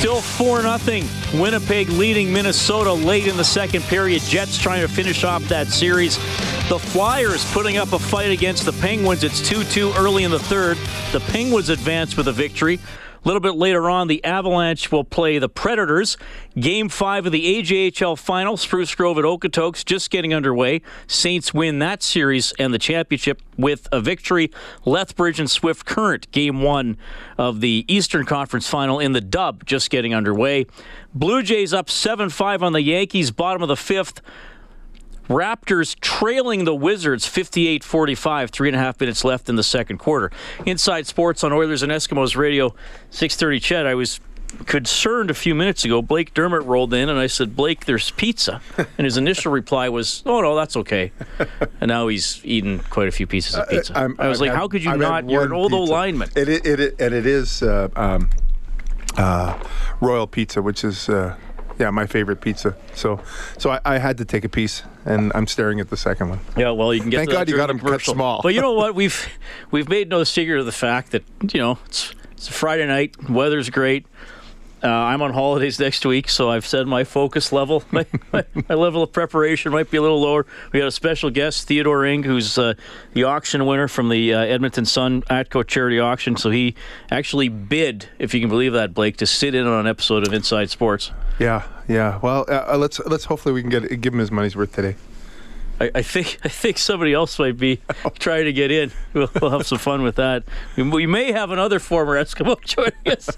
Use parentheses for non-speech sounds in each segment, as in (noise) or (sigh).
Still 4 0. Winnipeg leading Minnesota late in the second period. Jets trying to finish off that series. The Flyers putting up a fight against the Penguins. It's 2 2 early in the third. The Penguins advance with a victory. A little bit later on, the Avalanche will play the Predators. Game five of the AJHL final, Spruce Grove at Okotoks, just getting underway. Saints win that series and the championship with a victory. Lethbridge and Swift Current, game one of the Eastern Conference final in the dub, just getting underway. Blue Jays up 7 5 on the Yankees, bottom of the fifth. Raptors trailing the Wizards 58 45, three and a half minutes left in the second quarter. Inside Sports on Oilers and Eskimos Radio, 630 CHED. I was concerned a few minutes ago. Blake Dermott rolled in and I said, Blake, there's pizza. (laughs) And his initial reply was, Oh, no, that's okay. And now he's eaten quite a few pieces of pizza. I'm- I was I've like, How could you had not? You're an old, old lineman. It, it, it, and it is uh, um, uh, Royal Pizza, which is uh, yeah my favorite pizza. So so I, I had to take a piece, and I'm staring at the second one. Yeah, well, you can get. Thank God you got the 'em cut small. But you know what? We've we've made no secret of the fact that you know it's it's a Friday night, weather's great. Uh, I'm on holidays next week, so I've said my focus level, (laughs) my, my, my level of preparation might be a little lower. We got a special guest, Theodore Ing, who's uh, the auction winner from the uh, Edmonton Sun Atco charity auction. So he actually bid, if you can believe that, Blake, to sit in on an episode of Inside Sports. Yeah, yeah. Well, uh, uh, let's let's hopefully we can get give him his money's worth today. I, I think (laughs) I think somebody else might be (laughs) trying to get in. We'll, we'll have some fun with that. We, we may have another former Eskimo joining us.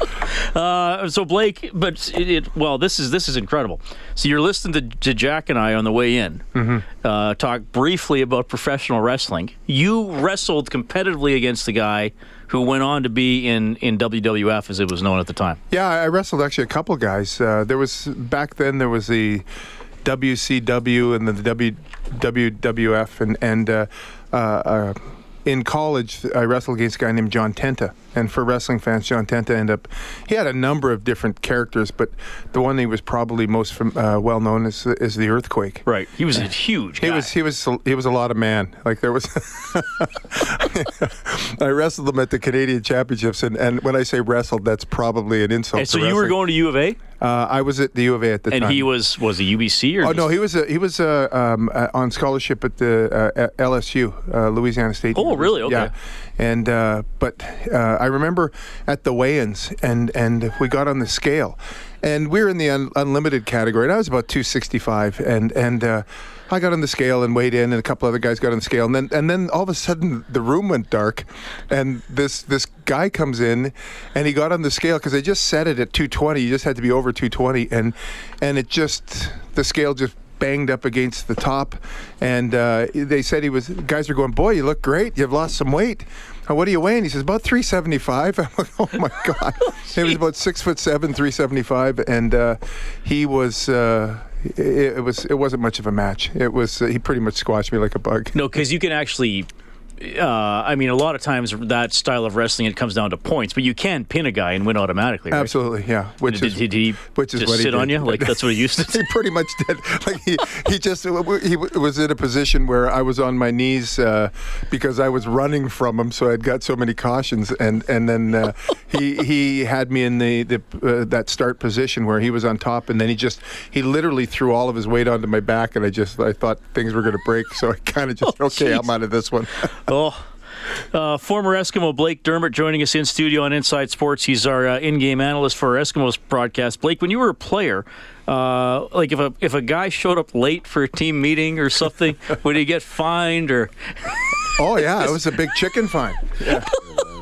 (laughs) Uh, so Blake, but it, it, well, this is this is incredible. So you're listening to, to Jack and I on the way in. Uh, talk briefly about professional wrestling. You wrestled competitively against the guy who went on to be in in WWF as it was known at the time. Yeah, I wrestled actually a couple guys. Uh, there was back then there was the WCW and then the w, WWF and and uh, uh, uh, in college I wrestled against a guy named John Tenta. And for wrestling fans, John Tenta ended up he had a number of different characters, but the one he was probably most from, uh, well known is is the Earthquake. Right. He was a huge. He was he was he was a lot of man. Like there was, (laughs) I wrestled him at the Canadian Championships, and, and when I say wrestled, that's probably an insult. And so you were going to U of A, Uh, I was at the U of A at the and time. And he was was he UBC or? Oh no, he was uh, he was uh, um, uh, on scholarship at the uh, LSU, uh, Louisiana State. Oh, University. really? Okay. Yeah, and uh, but uh, I remember at the weigh-ins, and and we got on the scale, and we were in the un- unlimited category, and I was about 265, and and. Uh, I got on the scale and weighed in, and a couple other guys got on the scale, and then and then all of a sudden the room went dark, and this this guy comes in, and he got on the scale because they just set it at 220. You just had to be over 220, and and it just the scale just banged up against the top, and uh, they said he was. Guys are going, boy, you look great. You've lost some weight. "Uh, What are you weighing? He says about 375. (laughs) I'm like, oh my (laughs) god. he was about six foot seven, 375, and uh, he was. Uh, it, it was. It wasn't much of a match. It was. Uh, he pretty much squashed me like a bug. No, because you can actually. Uh, I mean, a lot of times that style of wrestling it comes down to points, but you can pin a guy and win automatically. Right? Absolutely, yeah. Which Did, is did he which is just what he sit on you like that's what he used to (laughs) do? he pretty much did. Like he, he just he was in a position where I was on my knees uh, because I was running from him, so I'd got so many cautions, and and then uh, he he had me in the the uh, that start position where he was on top, and then he just he literally threw all of his weight onto my back, and I just I thought things were going to break, so I kind of just (laughs) okay, I'm out of this one. Oh. Uh, former Eskimo Blake Dermott joining us in studio on Inside Sports. He's our uh, in-game analyst for our Eskimos broadcast. Blake, when you were a player, uh, like if a if a guy showed up late for a team meeting or something, (laughs) would he get fined or? Oh yeah, it was a big chicken fine. Yeah.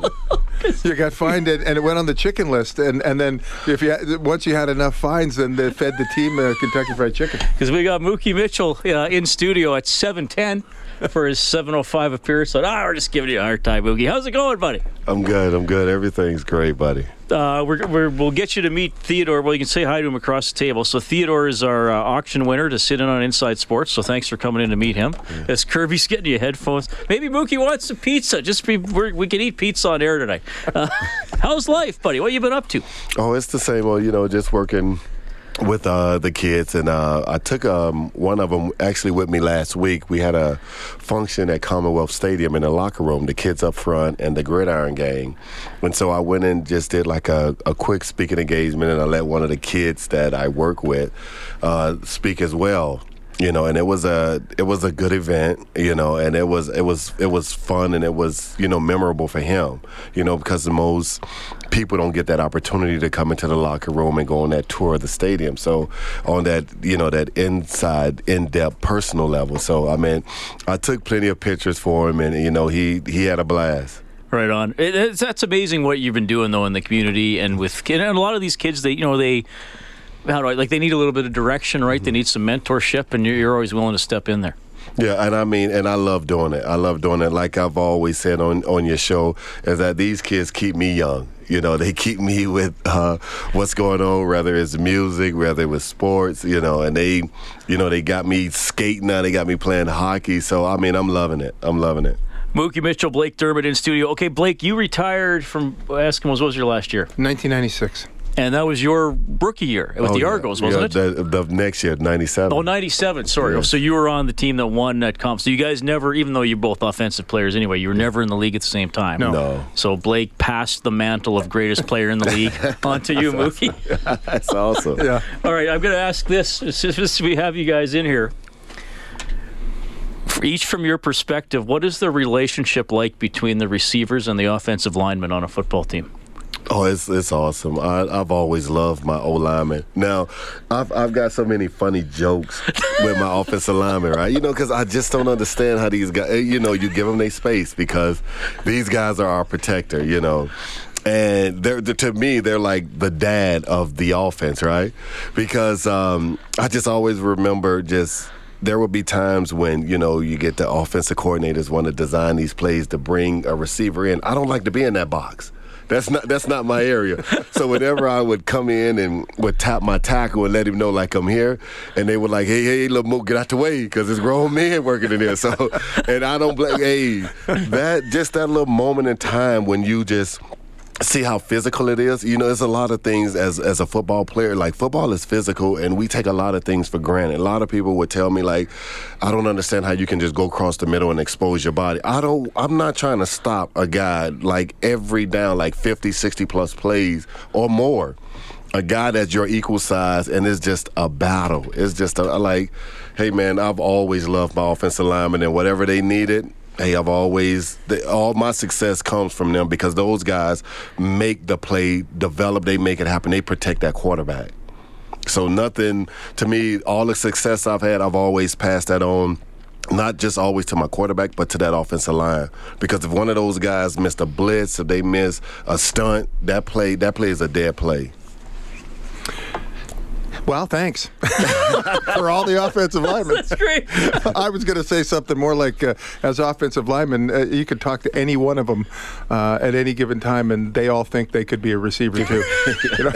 (laughs) (laughs) You got fined and, and it went on the chicken list, and, and then if you once you had enough fines, then they fed the team uh, Kentucky Fried Chicken. Because we got Mookie Mitchell uh, in studio at 7:10 for his 7:05 appearance. So, ah, we're just giving you a hard time, Mookie. How's it going, buddy? I'm good. I'm good. Everything's great, buddy. Uh, we're, we're, we'll get you to meet Theodore. Well, you can say hi to him across the table. So Theodore is our uh, auction winner to sit in on Inside Sports. So thanks for coming in to meet him. As Kirby's getting you headphones, maybe Mookie wants some pizza. Just be, we can eat pizza on air tonight. Uh, (laughs) how's life, buddy? What you been up to? Oh, it's the same Well, You know, just working with uh, the kids, and uh, I took um, one of them actually with me last week. We had a function at Commonwealth Stadium in the locker room, the kids up front and the Gridiron Gang, and so I went and just did like a, a quick speaking engagement, and I let one of the kids that I work with uh, speak as well you know and it was a it was a good event you know and it was it was it was fun and it was you know memorable for him you know because most people don't get that opportunity to come into the locker room and go on that tour of the stadium so on that you know that inside in-depth personal level so i mean i took plenty of pictures for him and you know he he had a blast Right on. It, that's amazing what you've been doing though in the community and with and a lot of these kids. They you know they how do I like they need a little bit of direction, right? Mm-hmm. They need some mentorship, and you're, you're always willing to step in there. Yeah, and I mean, and I love doing it. I love doing it. Like I've always said on on your show, is that these kids keep me young. You know, they keep me with uh, what's going on, whether it's music, whether it's sports. You know, and they, you know, they got me skating now. They got me playing hockey. So I mean, I'm loving it. I'm loving it. Mookie Mitchell, Blake Dermott in studio. Okay, Blake, you retired from Eskimos. What was your last year? 1996. And that was your rookie year with oh, the Argos, yeah. wasn't yeah, it? The, the, next year, 97. Oh, 97, sorry. Yeah. So you were on the team that won that comp. So you guys never, even though you're both offensive players anyway, you were never in the league at the same time. No. no. So Blake passed the mantle of greatest player in the league (laughs) onto you, Mookie. (laughs) That's awesome. yeah. All right, I'm going to ask this, since we have you guys in here. For each from your perspective, what is the relationship like between the receivers and the offensive linemen on a football team? Oh, it's it's awesome. I, have always loved my O lineman. Now, I've I've got so many funny jokes with my (laughs) offensive lineman, right? You know, because I just don't understand how these guys. You know, you give them their space because these guys are our protector. You know, and they're, they're, to me they're like the dad of the offense, right? Because um, I just always remember just there will be times when you know you get the offensive coordinators want to design these plays to bring a receiver in. I don't like to be in that box. That's not that's not my area. so whenever I would come in and would tap my tackle and let him know like I'm here, and they were like, "Hey, hey, little Mo, get out the way," because it's grown men working in there. So, and I don't blame. Hey, that just that little moment in time when you just see how physical it is. You know, there's a lot of things as as a football player. Like football is physical, and we take a lot of things for granted. A lot of people would tell me like, I don't understand how you can just go across the middle and expose your body. I don't. I'm not trying to stop a guy like every down, like 50, 60 plus plays or more. A guy that's your equal size, and it's just a battle. It's just a, like, hey man, I've always loved my offensive linemen, and whatever they needed, hey, I've always all my success comes from them because those guys make the play develop. They make it happen. They protect that quarterback. So nothing to me. All the success I've had, I've always passed that on. Not just always to my quarterback, but to that offensive line. Because if one of those guys missed a blitz, if they miss a stunt, that play that play is a dead play. Well, thanks (laughs) for all the offensive linemen. That's (laughs) great. (laughs) I was going to say something more like, uh, as offensive linemen, uh, you could talk to any one of them uh, at any given time, and they all think they could be a receiver too. you, know?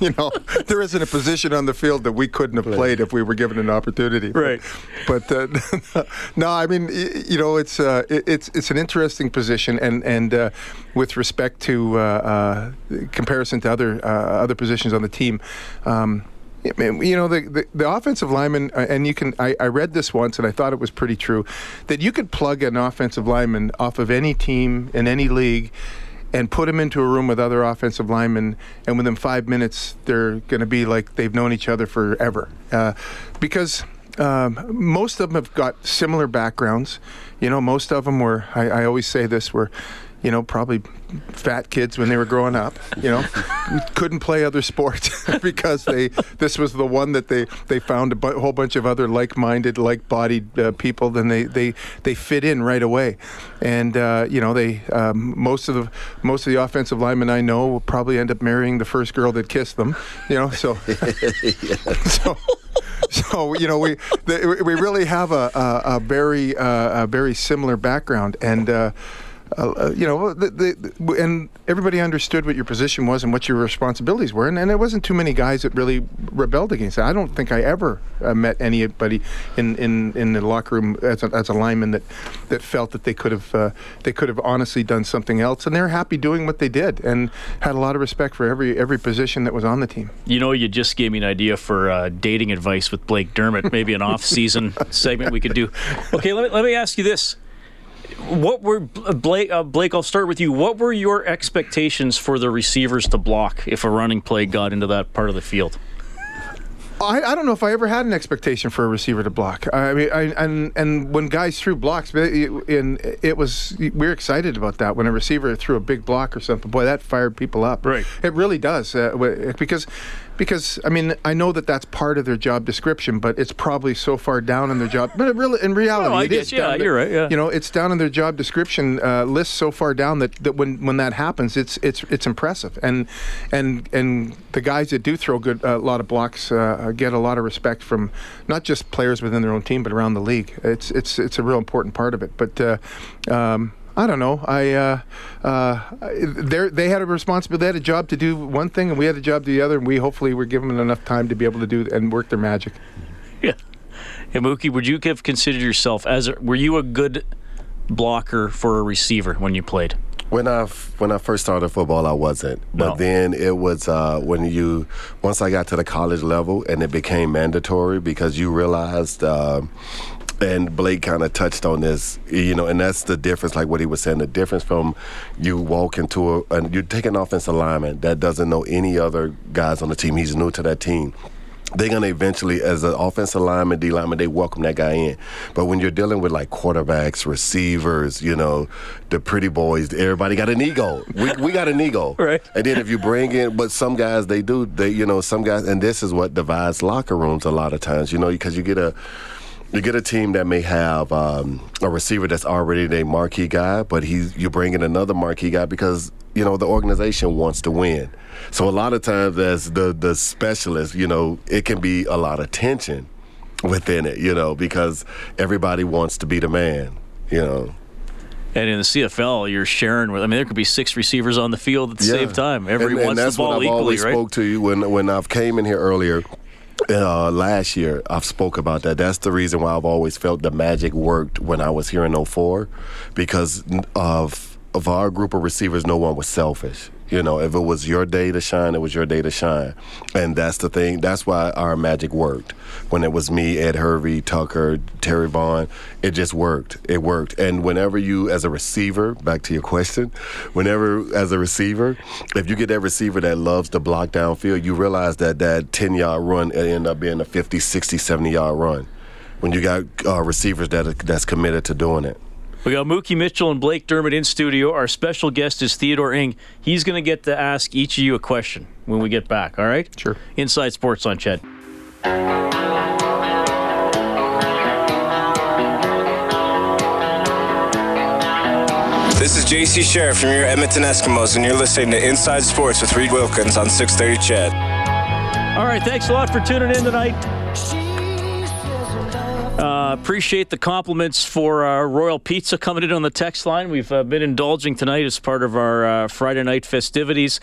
you know, there isn't a position on the field that we couldn't have played if we were given an opportunity. Right. But, but uh, no, I mean, you know, it's uh, it's it's an interesting position, and and uh, with respect to comparison to other other positions on the team. Um, you know the, the, the offensive lineman, uh, and you can. I, I read this once, and I thought it was pretty true, that you could plug an offensive lineman off of any team in any league, and put him into a room with other offensive linemen, and within five minutes they're going to be like they've known each other forever, uh, because. Um, most of them have got similar backgrounds. You know, most of them were. I, I always say this: were you know, probably fat kids when they were growing up, you know, couldn't play other sports (laughs) because they this was the one that they they found a bu- whole bunch of other like-minded, like-bodied uh, people. Then they they they fit in right away, and uh, you know they um, most of the most of the offensive linemen I know will probably end up marrying the first girl that kissed them, you know. So (laughs) so so you know we the, we really have a a, a very uh, a very similar background and. Uh, uh, you know, the, the, and everybody understood what your position was and what your responsibilities were, and, and there wasn't too many guys that really rebelled against it. I don't think I ever uh, met anybody in, in, in the locker room as a, as a lineman that that felt that they could have uh, they could have honestly done something else, and they're happy doing what they did, and had a lot of respect for every every position that was on the team. You know, you just gave me an idea for uh, dating advice with Blake Dermott. Maybe an (laughs) off-season segment we could do. Okay, let me, let me ask you this what were Blake? Uh, Blake, I'll start with you. What were your expectations for the receivers to block if a running play got into that part of the field? I, I don't know if I ever had an expectation for a receiver to block. I mean, I, and and when guys threw blocks, and it was we were excited about that when a receiver threw a big block or something. Boy, that fired people up. Right. It really does uh, because because I mean I know that that's part of their job description, but it's probably so far down in their job. But it really, in reality, well, it is. Yeah, you're right. Yeah. You know, it's down in their job description uh, list so far down that, that when, when that happens, it's it's it's impressive. And and and the guys that do throw good a uh, lot of blocks uh, get a lot of respect from not just players within their own team, but around the league. It's it's it's a real important part of it. But uh, um, I don't know. I uh, uh, they had a responsibility. They had a job to do one thing, and we had a job to do the other. And we hopefully were given enough time to be able to do and work their magic. Yeah. Hey, Mookie, would you have considered yourself as a, were you a good blocker for a receiver when you played? When I when I first started football, I wasn't. But no. then it was uh, when you once I got to the college level and it became mandatory because you realized. Uh, and Blake kind of touched on this, you know, and that's the difference, like what he was saying, the difference from you walk into a, and you take an offensive lineman that doesn't know any other guys on the team. He's new to that team they're gonna eventually, as an offensive lineman, D lineman, they welcome that guy in. But when you're dealing with like quarterbacks, receivers, you know, the pretty boys, everybody got an ego. We, we got an ego, (laughs) right? And then if you bring in, but some guys they do, they you know, some guys, and this is what divides locker rooms a lot of times, you know, because you get a you get a team that may have um, a receiver that's already a marquee guy, but he's you bring in another marquee guy because you know the organization wants to win. So a lot of times, as the the specialist, you know, it can be a lot of tension within it, you know, because everybody wants to be the man, you know. And in the CFL, you're sharing with. I mean, there could be six receivers on the field at the yeah. same time. Everyone and, and wants the ball equally, always right? spoke to you when when I've came in here earlier uh, last year, I've spoke about that. That's the reason why I've always felt the magic worked when I was here in 04 because of of our group of receivers, no one was selfish. You know, if it was your day to shine, it was your day to shine. And that's the thing. That's why our magic worked. When it was me, Ed Hervey, Tucker, Terry Vaughn, it just worked. It worked. And whenever you, as a receiver, back to your question, whenever, as a receiver, if you get that receiver that loves to block downfield, you realize that that 10 yard run end up being a 50, 60, 70 yard run. When you got uh, receivers that that's committed to doing it. We got Mookie Mitchell and Blake Dermott in studio. Our special guest is Theodore Ng. He's going to get to ask each of you a question when we get back, all right? Sure. Inside Sports on CHED. This is JC Sherritt from your Edmonton Eskimos, and you're listening to Inside Sports with Reid Wilkins on 630 CHED. All right, thanks a lot for tuning in tonight. Appreciate the compliments for uh, Royal Pizza coming in on the text line. We've uh, been indulging tonight as part of our uh, Friday night festivities.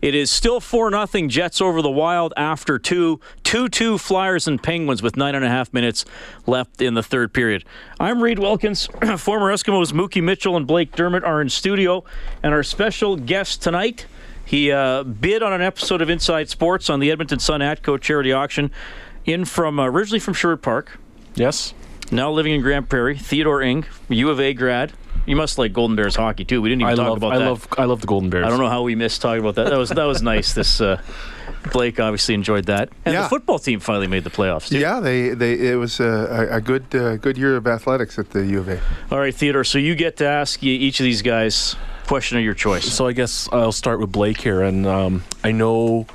It is still 4 0 Jets over the Wild after two. 2 2 Flyers and Penguins with nine and a half minutes left in the third period. I'm Reid Wilkins. (clears throat) Former Eskimos Mookie Mitchell and Blake Dermott are in studio. And our special guest tonight, he uh, bid on an episode of Inside Sports on the Edmonton Sun Atco charity auction in from uh, originally from Sherwood Park. Yes. Now living in Grande Prairie, Theodore Ing, U of A grad. You must like Golden Bears hockey too. We didn't even I talk love, about I that. love I love the Golden Bears. I don't know how we missed talking about that. That was that was nice. This uh, Blake obviously enjoyed that, and yeah. the football team finally made the playoffs. Too. Yeah, they, they it was a, a good uh, good year of athletics at the U of A. All right, Theodore. So you get to ask each of these guys question of your choice. So I guess I'll start with Blake here, and um, I know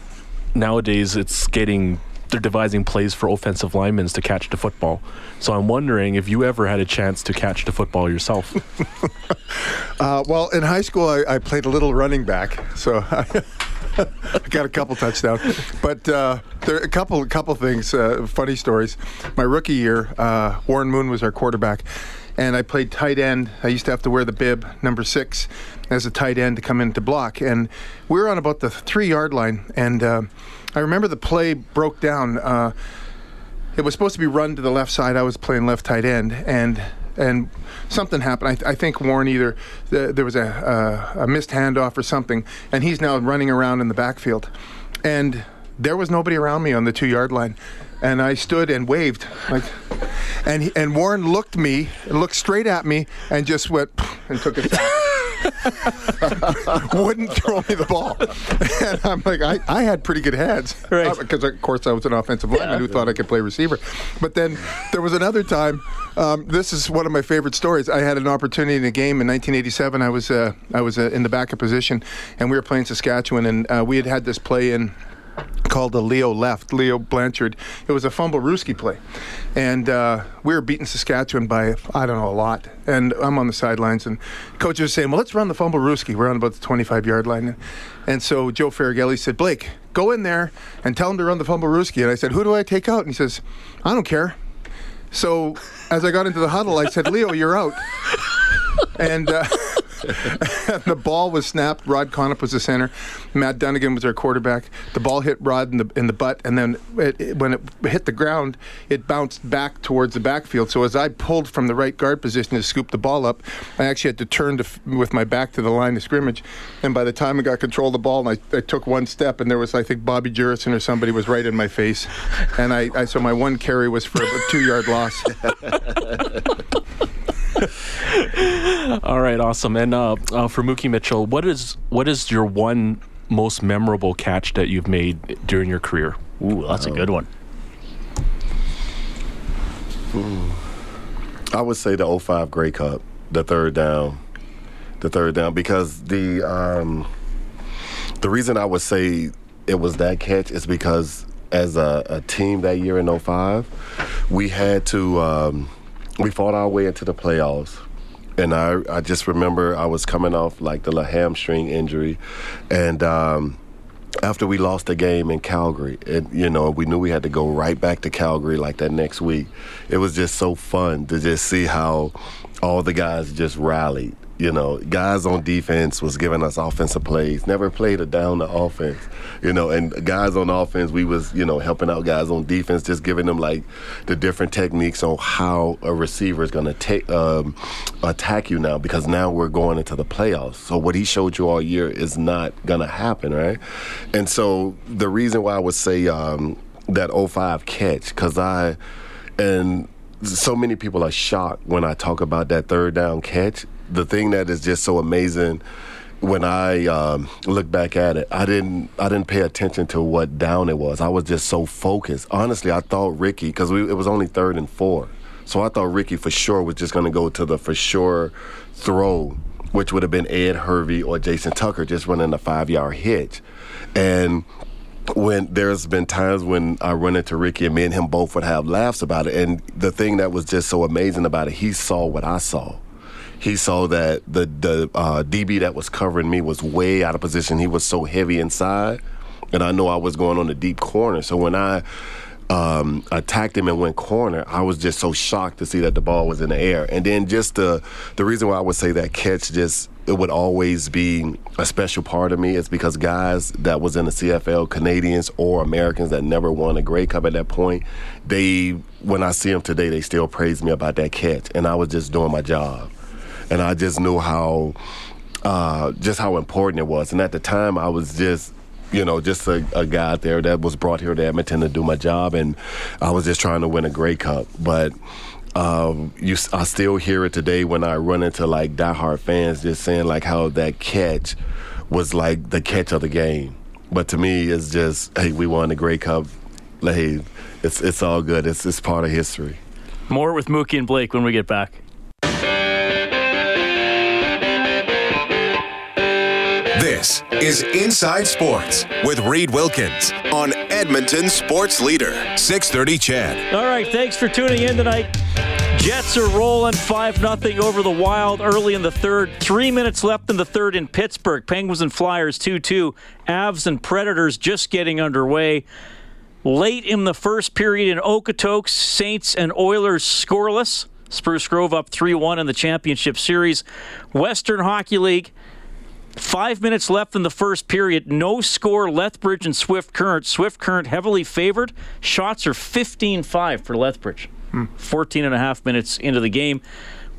nowadays it's getting they're devising plays for offensive linemen to catch the football. So I'm wondering if you ever had a chance to catch the football yourself. (laughs) uh, well, in high school, I, I, played a little running back, so (laughs) I, got a couple touchdowns. But uh, there are a couple couple things, uh, funny stories. My rookie year, uh, Warren Moon was our quarterback and I played tight end. I used to have to wear the bib number six as a tight end to come in to block, and we were on about the three yard line, and uh, I remember the play broke down. Uh, it was supposed to be run to the left side. I was playing left tight end, and and something happened. I, I think Warren either the, there was a, a, a missed handoff or something, and he's now running around in the backfield, and there was nobody around me on the two yard line, and I stood and waved like, and and Warren looked me, looked straight at me, and just went and took a. (laughs) wouldn't throw me the ball. And I'm like, I, I had pretty good hands. Right. Because, of course, I was an offensive lineman who thought I could play receiver. But then there was another time, um, this is one of my favorite stories. I had an opportunity in a game in 1987. I was, uh, I was uh, in the backup position, and we were playing Saskatchewan, and uh, we had had this play in called the Leo left, Leo Blanchard. It was a fumble Ruski play. And uh, we were beating Saskatchewan by, I don't know, a lot. And I'm on the sidelines, and coach was saying, well, let's run the fumble Ruski. We're on about the 25 yard line. And so Joe Faragalli said, Blake, go in there and tell him to run the fumble Ruski. And I said, who do I take out? And he says, I don't care. So as I got into the huddle, I said, Leo, you're out. and uh, (laughs) (laughs) the ball was snapped. Rod Connop was the center. Matt Dunnigan was our quarterback. The ball hit Rod in the in the butt, and then it, it, when it hit the ground, it bounced back towards the backfield. So as I pulled from the right guard position to scoop the ball up, I actually had to turn to, with my back to the line of scrimmage. And by the time I got control of the ball, and I, I took one step, and there was I think Bobby Jurasin or somebody was right in my face, and I, I so my one carry was for a two yard loss. (laughs) (laughs) All right, awesome. And uh, uh, for Mookie Mitchell, what is what is your one most memorable catch that you've made during your career? Ooh, that's a good one. I would say the 05 Grey Cup, the third down, the third down, because the um, the reason I would say it was that catch is because as a, a team that year in 05, we had to um, we fought our way into the playoffs. And I, I just remember I was coming off like the hamstring injury, and um, after we lost the game in Calgary, it, you know, we knew we had to go right back to Calgary like that next week. It was just so fun to just see how all the guys just rallied. You know, guys on defense was giving us offensive plays. Never played a down the offense. You know, and guys on offense, we was you know helping out guys on defense, just giving them like the different techniques on how a receiver is going to take um, attack you now because now we're going into the playoffs. So what he showed you all year is not going to happen, right? And so the reason why I would say um, that 05 catch because I and so many people are shocked when I talk about that third down catch. The thing that is just so amazing when I um, look back at it, I didn't I didn't pay attention to what down it was. I was just so focused. Honestly, I thought Ricky because it was only third and four, so I thought Ricky for sure was just going to go to the for sure throw, which would have been Ed Hervey or Jason Tucker just running a five yard hitch, and when there's been times when I run into Ricky and me and him both would have laughs about it. And the thing that was just so amazing about it, he saw what I saw. He saw that the the uh, DB that was covering me was way out of position. He was so heavy inside, and I know I was going on the deep corner. So when I um, attacked him and went corner, I was just so shocked to see that the ball was in the air. And then just the the reason why I would say that catch just it would always be a special part of me is because guys that was in the CFL, Canadians or Americans that never won a Grey Cup at that point, they when I see them today, they still praise me about that catch, and I was just doing my job, and I just knew how uh, just how important it was. And at the time, I was just you know, just a, a, guy out there that was brought here to Edmonton to do my job, and I was just trying to win a Grey Cup. But um, you, I still hear it today when I run into like diehard fans just saying like how that catch was like the catch of the game. But to me, it's just hey, we won the Grey Cup. Like, Hey, it's it's all good. It's it's part of history. More with Mookie and Blake when we get back. This is Inside Sports with Reid Wilkins on Edmonton Sports Leader, 6:30 CHED. All right, thanks for tuning in tonight. Jets are rolling 5 0 over the Wild early in the third. Three minutes left in the third in Pittsburgh. Penguins and Flyers 2 2. Avs and Predators just getting underway. Late in the first period in Okotoks, Saints and Oilers scoreless. Spruce Grove up 3 1 in the championship series. Western Hockey League. Five minutes left in the first period. No score, Lethbridge and Swift Current. Swift Current heavily favored. Shots are 15 5 for Lethbridge. 14 and a half minutes into the game.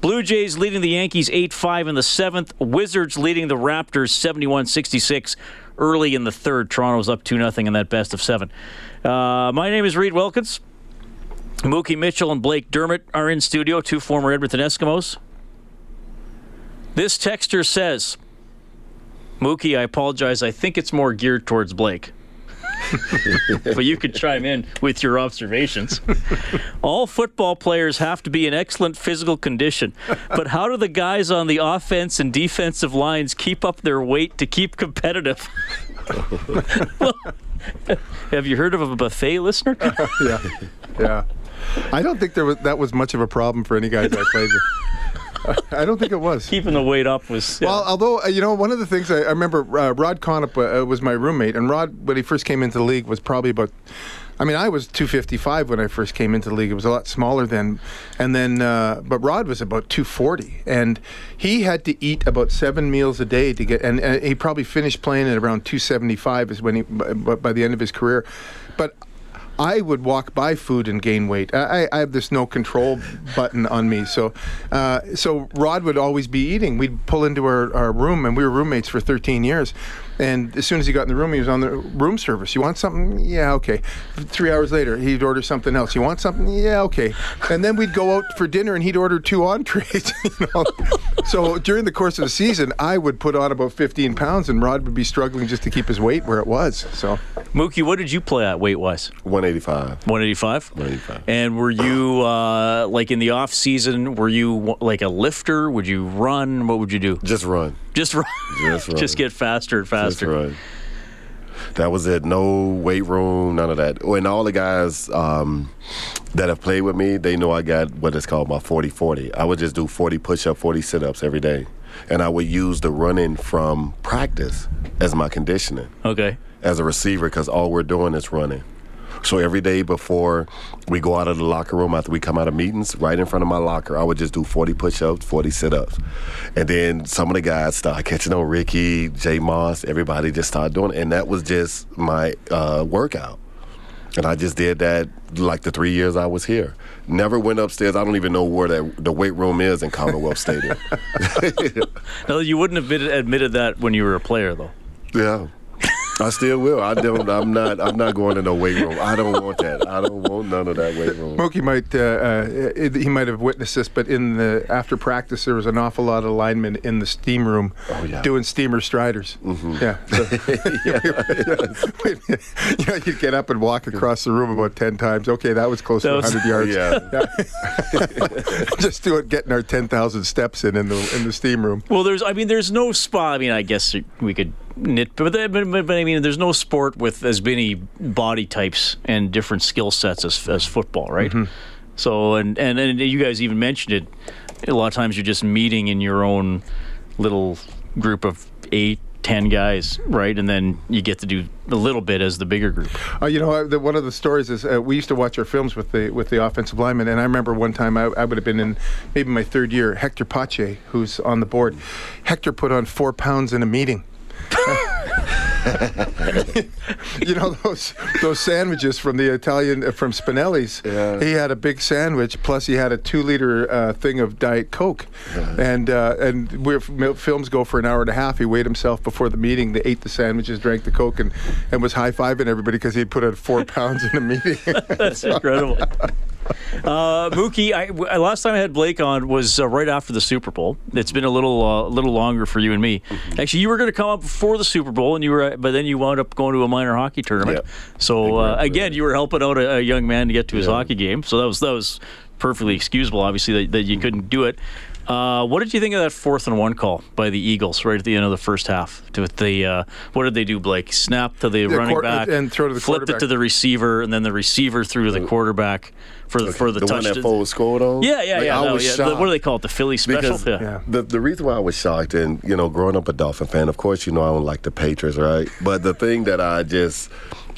Blue Jays leading the Yankees 8 5 in the seventh. Wizards leading the Raptors 71 66 early in the third. Toronto's up 2 0 in that best of seven. Uh, my name is Reid Wilkins. Mookie Mitchell and Blake Dermott are in studio, two former Edmonton Eskimos. This texter says, Mookie, I apologize. I think it's more geared towards Blake. (laughs) but you could chime in with your observations. All football players have to be in excellent physical condition, but how do the guys on the offense and defensive lines keep up their weight to keep competitive? (laughs) have you heard of a buffet listener? (laughs) yeah, yeah. I don't think there was that was much of a problem for any guys I played with. (laughs) I don't think it was. Keeping the weight up was. yeah. Well, although uh, you know, one of the things I, I remember, uh, Rod Connop uh, was my roommate, and Rod, when he first came into the league, was probably about. I mean, I was 255 when I first came into the league. It was a lot smaller then, and then, uh, but Rod was about 240, and he had to eat about seven meals a day to get, and, and he probably finished playing at around 275 is when he, by, by the end of his career, but. I would walk by food and gain weight. I, I have this no control button on me, so uh, so Rod would always be eating. We'd pull into our, our room, and we were roommates for 13 years. And as soon as he got in the room, he was on the room service. You want something? Yeah, okay. Three hours later, he'd order something else. You want something? Yeah, okay. And then we'd go out for dinner, and he'd order two entrees. (laughs) You know? so during the course of the season, I would put on about 15 pounds, and Rod would be struggling just to keep his weight where it was. So Mookie, what did you play at weight wise? 185. 185? 185. And were you uh, like in the off season? Were you like a lifter? Would you run? What would you do? Just run. Just run. Just (laughs) run. Just get faster and Just faster. run. That was it. No weight room, none of that. And all the guys um, that have played with me, they know I got what is called my 40 40. I would just do 40 push up, 40 sit ups every day. And I would use the running from practice as my conditioning Okay. as a receiver because all we're doing is running. So every day before we go out of the locker room after we come out of meetings, right in front of my locker, I would just do 40 push-ups, 40 sit-ups. And then some of the guys start catching on Ricky, Jay Maas, everybody just started doing it. And that was just my uh, workout. And I just did that like the three years I was here. Never went upstairs. I don't even know where that, the weight room is in Commonwealth Stadium. (laughs) No, you wouldn't have admitted that when you were a player, though. Yeah. I still will. I don't. I'm not. I'm not going to no weight room. I don't want that. I don't want none of that weight room. Mookie might uh, uh, he might have witnessed this, but in the after practice there was an awful lot of linemen in the steam room Oh, yeah. doing steamer striders. Yeah, so, (laughs) (laughs) you know, you'd get up and walk across the room about ten times. Okay, that was close That to was- 100 yards. (laughs) Yeah. Just do it, getting our 10,000 steps in in the in the steam room. Well, there's. I mean, there's no spot. I mean, I guess we could nit, but, but, I mean, there's no sport with as many body types and different skill sets as, as football, right? So, and, and and you guys even mentioned it. A lot of times, you're just meeting in your own little group of eight, ten guys, right? And then you get to do a little bit as the bigger group. Uh, you know, uh, the, one of the stories is uh, we used to watch our films with the with the offensive linemen, and I remember one time I, I would have been in maybe my third year. Hector Pothier, who's on the board, Hector put on four pounds in a meeting. (laughs) you know those those sandwiches from the Italian uh, from Spinelli's. Yeah. He had a big sandwich, plus he had a two liter uh, thing of Diet Coke, and uh, and we're, films go for an hour and a half. He weighed himself before the meeting. They ate the sandwiches, drank the Coke, and, and was high fiving everybody because he put on four (laughs) pounds in a meeting. That's incredible. (laughs) (laughs) Uh, Mookie, I, w- last time I had Blake on was uh, right after the Super Bowl. It's been a little uh, little longer for you and me. Actually, you were going to come up before the Super Bowl, and you were, but then you wound up going to a minor hockey tournament. Yep. So uh, again, you were helping out a, a young man to get to his Yeah. hockey game. So that was that was perfectly excusable, obviously, that, that you couldn't do it. Uh, what did you think of that fourth and one call by the Eagles right at the end of the first half? To the uh, what did they do, Blake? Snap to the running quar- back and throw to the flipped it to the receiver, and then the receiver threw to the quarterback for the for the, the touch. one that Foles scored on. yeah, yeah, Like, yeah. I no, was yeah. The- what do they call it? The Philly special. Because yeah. Yeah. the the reason why I was shocked, and you know, growing up a Dolphin fan, of course, you know I don't like the Patriots, right? But the thing that I just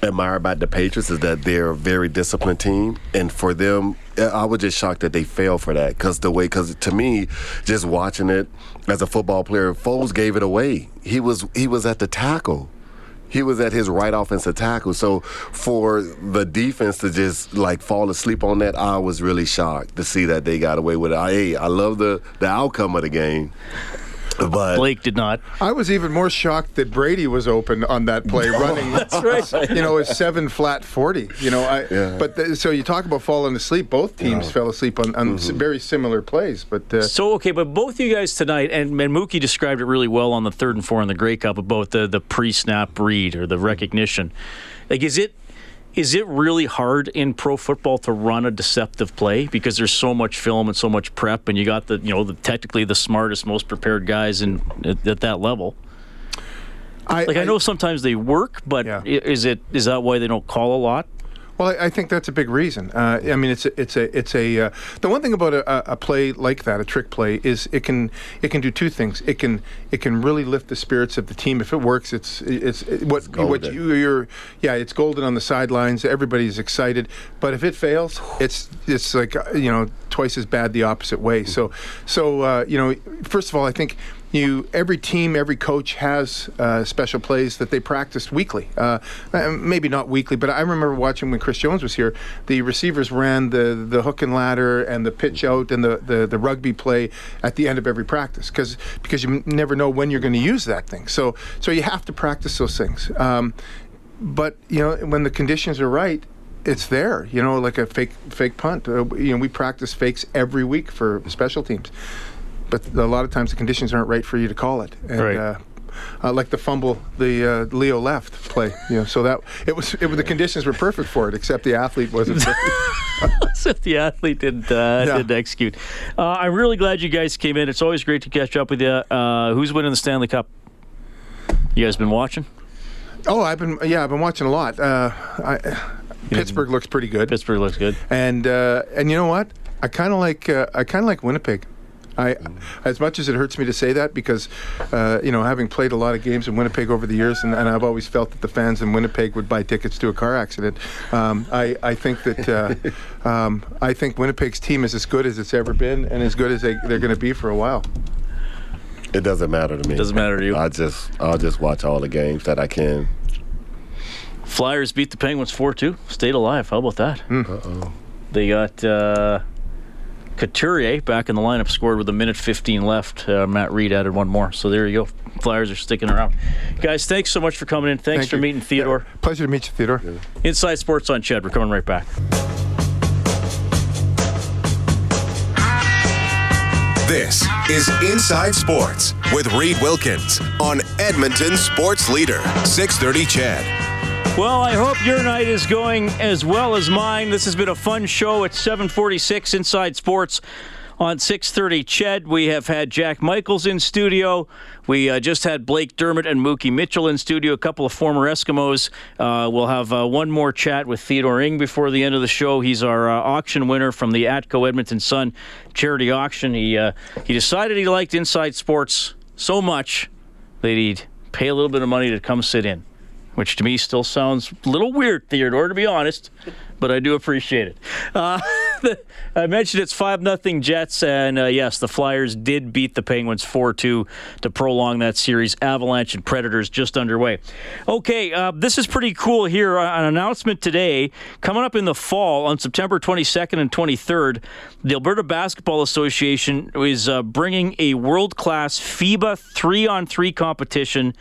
admire about the Patriots is that they're a very disciplined team, and for them, I was just shocked that they failed for that because the way, because to me, just watching it as a football player, Foles gave it away. He was he was at the tackle. He was at his right offensive tackle. So for the defense to just like fall asleep on that, I was really shocked to see that they got away with it. I, hey, I love the the outcome of the game. But Blake did not. I was even more shocked that Brady was open on that play, (laughs) running. That's right. You know, a seven flat forty. You know, I. Yeah. But the, so you talk about falling asleep. Both teams fell asleep on, on s- very similar plays. But uh, So okay, but both you guys tonight, and, and Mookie described it really well on the third and four in the Grey Cup about the the pre-snap read or the recognition. Like, is it is it really hard in pro football to run a deceptive play because there's so much film and so much prep, and you got the you know the technically the smartest, most prepared guys in at, at that level. I, Like I know sometimes they work, but Yeah. is it is that why they don't call a lot? Well, I, I think that's a big reason. Uh, I mean, it's a, it's a it's a uh, the one thing about a, a play like that, a trick play, is it can it can do two things. It can it can really lift the spirits of the team. If it works, it's it's it, what what golden. you you're yeah, it's golden on the sidelines. Everybody's excited. But if it fails, it's it's like uh, you know twice as bad the opposite way. So so uh, you know, first of all, I think you every team every coach has uh, special plays that they practice weekly. Uh, maybe not weekly but i remember watching when chris jones was here the receivers ran the the hook and ladder and the pitch out and the the, the rugby play at the end of every practice because because you never know when you're going to use that thing. So so you have to practice those things. Um, but you know when the conditions are right it's there, you know, like a fake fake punt. Uh, you know, we practice fakes every week for special teams, but a lot of times the conditions aren't right for you to call it. And, Right. Uh, uh, like the fumble, the uh, Leo left play. You know, so that it was it, was- the conditions were perfect for it, except the athlete wasn't. (laughs) so the athlete didn't uh, Yeah. didn't execute. Uh, I'm really glad you guys came in. It's always great to catch up with you. Uh, who's winning the Stanley Cup? You guys been watching? oh, I've been yeah, I've been watching a lot. Uh, I, Pittsburgh looks pretty good. Pittsburgh looks good. And uh, and you know what? I kind of like uh, I kind of like Winnipeg. I, as much as it hurts me to say that, because uh, you know, having played a lot of games in Winnipeg over the years, and, and I've always felt that the fans in Winnipeg would buy tickets to a car accident. Um, I, I think that uh, (laughs) um, I think Winnipeg's team is as good as it's ever been, and as good as they, they're going to be for a while. it doesn't matter to me. It Doesn't matter to you. I just I'll just watch all the games that I can. Flyers beat the Penguins 4-2. Stayed alive. How about that? Uh oh. They got uh, Couturier back in the lineup, scored with a minute 15 left. Uh, Matt Read added one more. So there you go. Flyers are sticking around. Guys, thanks so much for coming in. Thanks Thank for you. meeting Theodore. Yeah, pleasure to meet you, Theodore. Inside Sports on Ched. We're coming right back. This is Inside Sports with Reid Wilkins on Edmonton Sports Leader, 630 CHED. Well, I hope your night is going as well as mine. This has been a fun show at 746 Inside Sports on 630 Ched. We have had Jack Michaels in studio. We uh, just had Blake Dermott and Mookie Mitchell in studio, a couple of former Eskimos. Uh, we'll have uh, one more chat with Theodore Ing before the end of the show. He's our uh, auction winner from the Atco Edmonton Sun charity auction. He, uh, he decided he liked Inside Sports so much that he'd pay a little bit of money to come sit in which to me still sounds a little weird, Theodore, to be honest, but I do appreciate it. Uh, (laughs) I mentioned it's 5 nothing Jets, and uh, yes, the Flyers did beat the Penguins 4 2 to prolong that series. Avalanche and Predators just underway. Okay, uh, this is pretty cool here. Uh, An announcement today coming up in the fall on September 22nd and 23rd. The Alberta Basketball Association is uh, bringing a world class FIBA three on three competition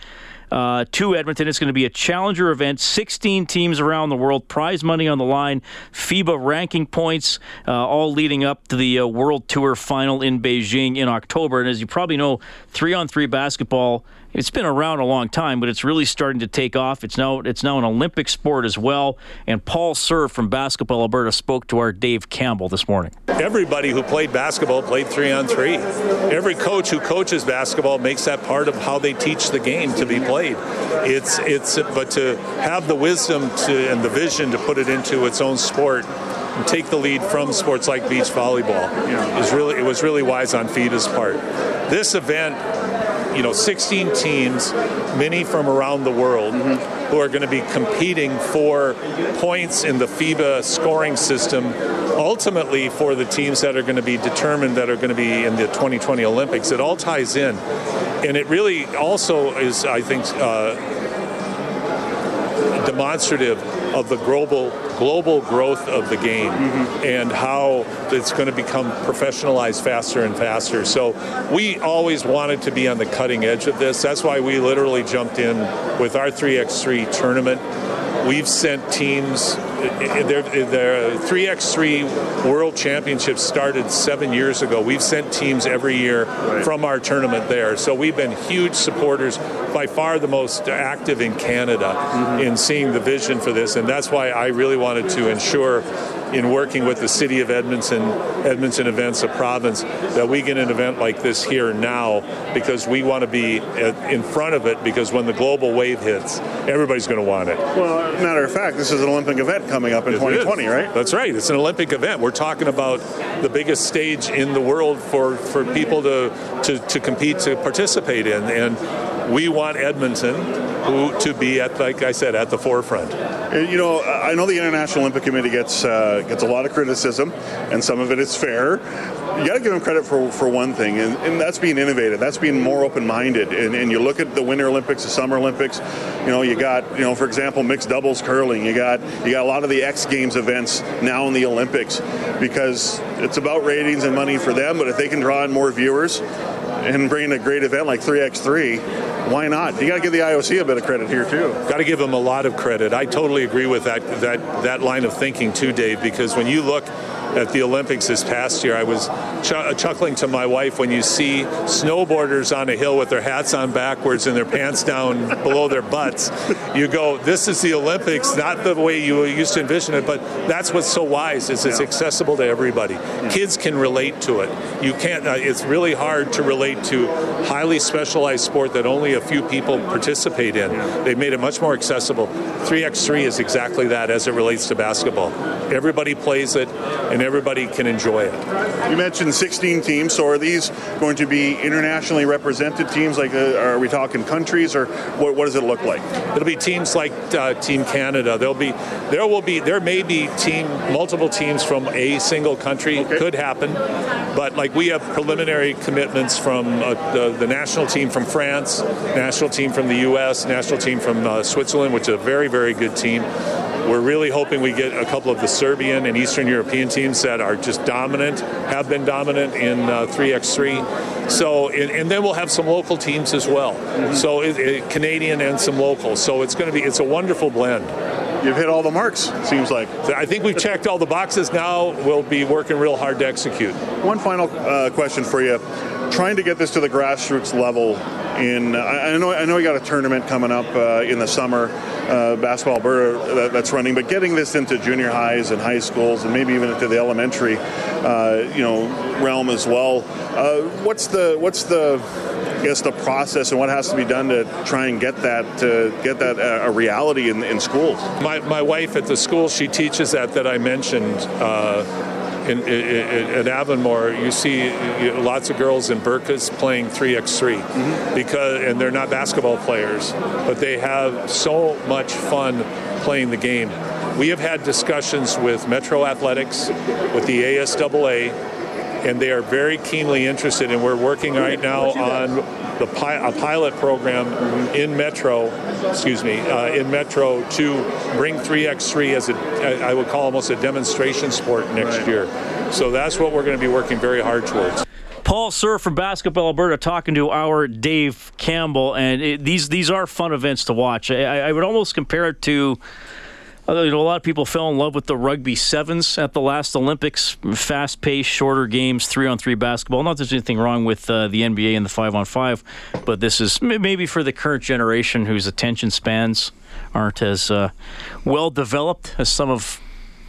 uh, to Edmonton. It's going to be a challenger event. 16 teams around the world, prize money on the line, FIBA ranking points, uh, all leading up to the uh, World Tour final in Beijing in October. And as you probably know, three on three basketball. It's been around a long time, but it's really starting to take off. It's now it's now an Olympic sport as well. And Paul Sir from Basketball Alberta spoke to our Dave Campbell this morning. Everybody who played basketball played three on three. Every coach who coaches basketball makes that part of how they teach the game to be played. It's it's but to have the wisdom to and the vision to put it into its own sport and take the lead from sports like beach volleyball is really it was really wise on FIBA's part. This event you know, 16 teams, many from around the world, who are going to be competing for points in the FIBA scoring system, ultimately for the teams that are going to be determined that are going to be in the 2020 Olympics. It all ties in. And it really also is, I think, uh, demonstrative of the global global growth of the game mm-hmm. and how it's going to become professionalized faster and faster. So we always wanted to be on the cutting edge of this. That's why we literally jumped in with our 3x3 tournament. We've sent teams the 3x3 World Championships started seven years ago. We've sent teams every year right. from our tournament there. So we've been huge supporters, by far the most active in Canada mm-hmm. in seeing the vision for this. And that's why I really wanted to ensure in working with the city of Edmonton, Edmonton Events, a province, that we get an event like this here now because we want to be in front of it because when the global wave hits, everybody's going to want it. Well, matter of fact, this is an Olympic event coming up in 2020, right? That's right. It's an Olympic event. We're talking about the biggest stage in the world for, for people to, to, to compete, to participate in. And we want Edmonton who, to be at, like I said, at the forefront. You know, I know the International Olympic Committee gets uh, gets a lot of criticism, and some of it is fair. You got to give them credit for, for one thing, and, and that's being innovative. That's being more open minded. And, and you look at the Winter Olympics, the Summer Olympics. You know, you got you know, for example, mixed doubles curling. You got you got a lot of the X Games events now in the Olympics because it's about ratings and money for them. But if they can draw in more viewers and bring a great event like 3x3 why not? You got to give the IOC a bit of credit here too. Got to give them a lot of credit. I totally agree with that that that line of thinking too, Dave. Because when you look at the Olympics this past year, I was ch- chuckling to my wife when you see snowboarders on a hill with their hats on backwards and their pants down (laughs) below their butts. You go, this is the Olympics, not the way you used to envision it, but that's what's so wise is it's yeah. accessible to everybody. Yeah. Kids can relate to it. You can't. Uh, it's really hard to relate to highly specialized sport that only a few people participate in. Yeah. They've made it much more accessible. 3x3 is exactly that as it relates to basketball. Everybody plays it, and everybody can enjoy it. You mentioned 16 teams, so are these going to be internationally represented teams? Like, uh, are we talking countries, or what, what, does it look like? It'll be teams like uh, Team Canada. There'll be, there will be, there may be team, multiple teams from a single country. Okay. Could happen, but like we have preliminary commitments from uh, the, the, national team from France, national team from the U.S., national team from uh, Switzerland, which is a very, very good team. We're really hoping we get a couple of the Serbian and Eastern European teams that are just dominant, have been dominant in uh, 3x3. So, and, and, then we'll have some local teams as well. Mm-hmm. So, it, it, Canadian and some local. So, it's going to be it's a wonderful blend. You've hit all the marks. Seems like. I think we've checked all the boxes. Now we'll be working real hard to execute. One final uh, question for you: Trying to get this to the grassroots level in I, know I know you got a tournament coming up uh, in the summer, uh, basketball Alberta that, that's running, but getting this into junior highs and high schools and maybe even into the elementary, uh, you know, realm as well. Uh, what's the what's the I guess the process and what has to be done to try and get that to get that uh, a reality in, in schools. My, my wife at the school she teaches that that I mentioned uh, in, in, in, at Avonmore, you see lots of girls in burkas playing 3x3 mm-hmm. because, and they're not basketball players, but they have so much fun playing the game. We have had discussions with Metro Athletics, with the ASAA, and they are very keenly interested. And we're working right now on the pi- a pilot program in Metro, excuse me, uh, in Metro to bring 3x3 as a, I would call almost a demonstration sport next right. year. So that's what we're going to be working very hard towards. Paul Sir from Basketball Alberta talking to our Dave Campbell, and it, these these are fun events to watch. I, I would almost compare it to you know, a lot of people fell in love with the rugby sevens at the last Olympics. Fast paced, shorter games, three on three basketball. Not that there's anything wrong with uh, the NBA and the five on five, but this is maybe for the current generation whose attention spans aren't as uh, well developed as some of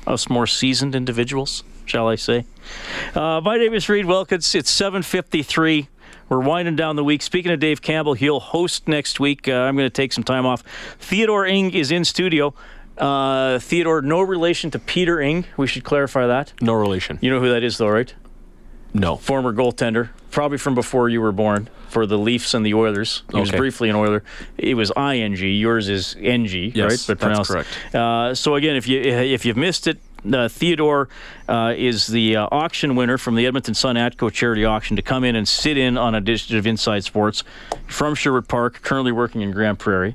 us more seasoned individuals, shall I say. Uh, my name is Reid Wilkins. It's 753. We're winding down the week. Speaking of Dave Campbell, he'll host next week. Uh, I'm going to take some time off. Theodore Ing is in studio. Uh, Theodore, no relation to Peter Ing. We should clarify that. No relation. You know who that is, though, right? No. former goaltender, probably from before you were born, for the Leafs and the Oilers. He was briefly an Oiler. It was ing. Yours is ng, Yes, right? that's pronounced- correct. Uh, so again, if you if you've missed it. Uh, Theodore uh, is the uh, auction winner from the Edmonton Sun Atco charity auction to come in and sit in on a dish of Inside Sports from Sherwood Park, currently working in Grande Prairie.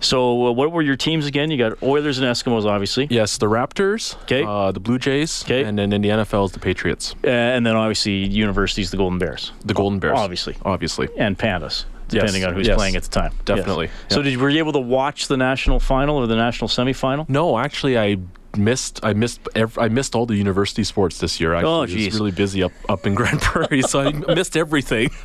So, uh, what were your teams again? You got Oilers and Eskimos, obviously, Yes, the Raptors, 'Kay. uh, the Blue Jays, 'Kay. and then in the NFL is the Patriots, uh, and then obviously universities, the Golden Bears, the Golden Bears, Obviously. obviously. and Pandas, depending on who's yes, playing at the time. definitely, Yes. So, did were you able to watch the national final or the national semifinal? No, actually, I missed. I missed. Ev- I missed all the university sports this year. Actually, Oh, I was really busy up up in Grande Prairie, so I (laughs) missed everything. (laughs)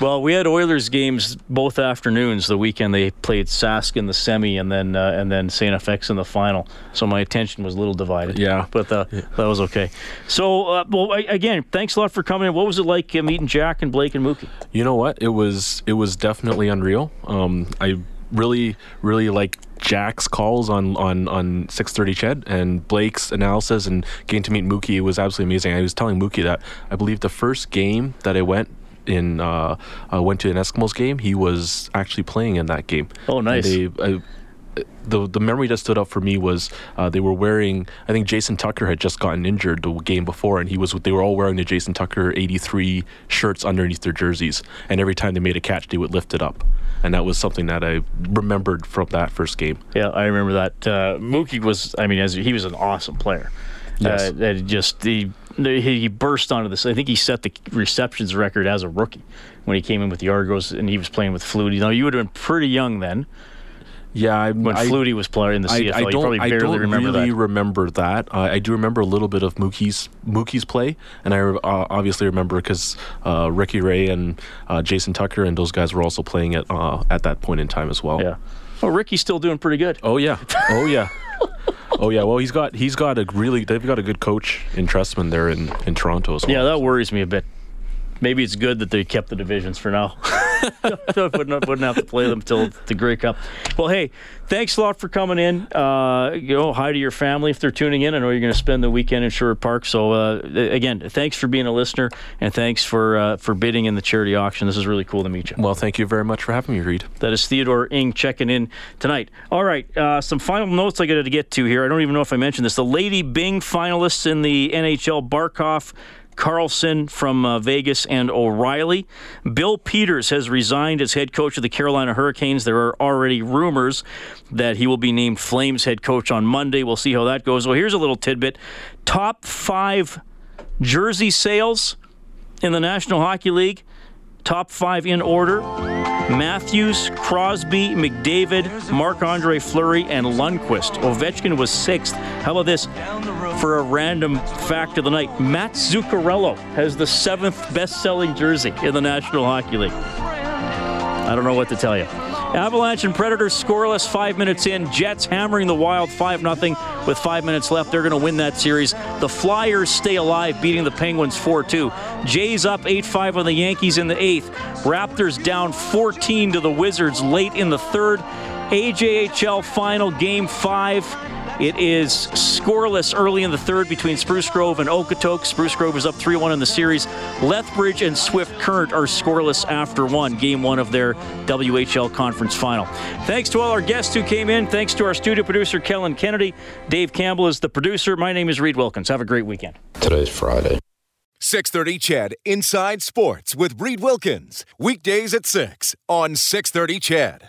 Well, we had Oilers games both afternoons. The weekend they played Sask in the semi, and then uh, and then Saint FX in the final. So my attention was a little divided. Yeah. but uh, that was okay. So, uh, well, I- again, thanks a lot for coming in. What was it like uh, meeting Jack and Blake and Mookie? You know what? It was it was definitely unreal. Um, I really really like Jack's calls on on on 6:30 CHED and Blake's analysis and getting to meet Mookie was absolutely amazing. I was telling Mookie that I believe the first game that I went in uh, I went to an Eskimos game. He was actually playing in that game. Oh, nice. They, I, the the memory that stood out for me was uh, they were wearing. I think Jason Tucker had just gotten injured the game before, and he was. They were all wearing the Jason Tucker '83 shirts underneath their jerseys, and every time they made a catch, they would lift it up, and that was something that I remembered from that first game. Yeah, I remember that. Uh, Mookie was, I mean, as he was an awesome player. Yes. Uh, that just he, he burst onto this. I think he set the receptions record as a rookie when he came in with the Argos, and he was playing with Flutie. Now you would have been pretty young then Yeah, I, when I, Flutie was playing in the I, CFL. I you don't, probably I don't remember really that. remember that. Uh, I do remember a little bit of Mookie's Mookie's play, and I uh, obviously remember because uh, Ricky Ray and uh, Jason Tucker and those guys were also playing at uh, at that point in time as well. yeah. Oh, Ricky's still doing pretty good. Oh yeah. Oh yeah. oh yeah. Well, he's got he's got a really they've got a good coach in Trestman there in, in Toronto as well. Yeah, that worries me a bit. Maybe it's good that they kept the divisions for now. (laughs) wouldn't, wouldn't have to play them till the Grey Cup. Well, hey, thanks a lot for coming in. Uh, you know, hi to your family if they're tuning in. I know you're going to spend the weekend in Sherwood Park. So uh, again, thanks for being a listener and thanks for uh, for bidding in the charity auction. This is really cool to meet you. Well, thank you very much for having me, Reid. That is Theodore Ing checking in tonight. All right, uh, some final notes I got to get to here. I don't even know if I mentioned this. The Lady Byng finalists in the NHL Barkov. Karlsson from uh, Vegas and O'Reilly. Bill Peters has resigned as head coach of the Carolina Hurricanes. There are already rumors that he will be named Flames head coach on Monday. We'll see how that goes. Well, here's a little tidbit top five jersey sales in the National Hockey League. Top five in order Matthews, Crosby, McDavid, Marc Andre Fleury, and Lundqvist. Ovechkin was sixth. How about this? For a random fact of the night, Mats Zuccarello has the seventh best selling jersey in the National Hockey League. I don't know what to tell you. Avalanche and Predators scoreless five minutes in. Jets hammering the Wild 5 0 with five minutes left. They're going to win that series. The Flyers stay alive, beating the Penguins 4 2. Jays up 8 5 on the Yankees in the eighth. Raptors down 14 to the Wizards late in the third. AJHL final game five. It is scoreless early in the third between Spruce Grove and Okotoks. Spruce Grove is up 3 1 in the series. Lethbridge and Swift Current are scoreless after one, game one of their WHL conference final. Thanks to all our guests who came in. Thanks to our studio producer, Kellen Kennedy. Dave Campbell is the producer. My name is Reid Wilkins. Have a great weekend. Today's Friday. 630 CHED Inside Sports with Reid Wilkins. Weekdays at 6 on 630 CHED.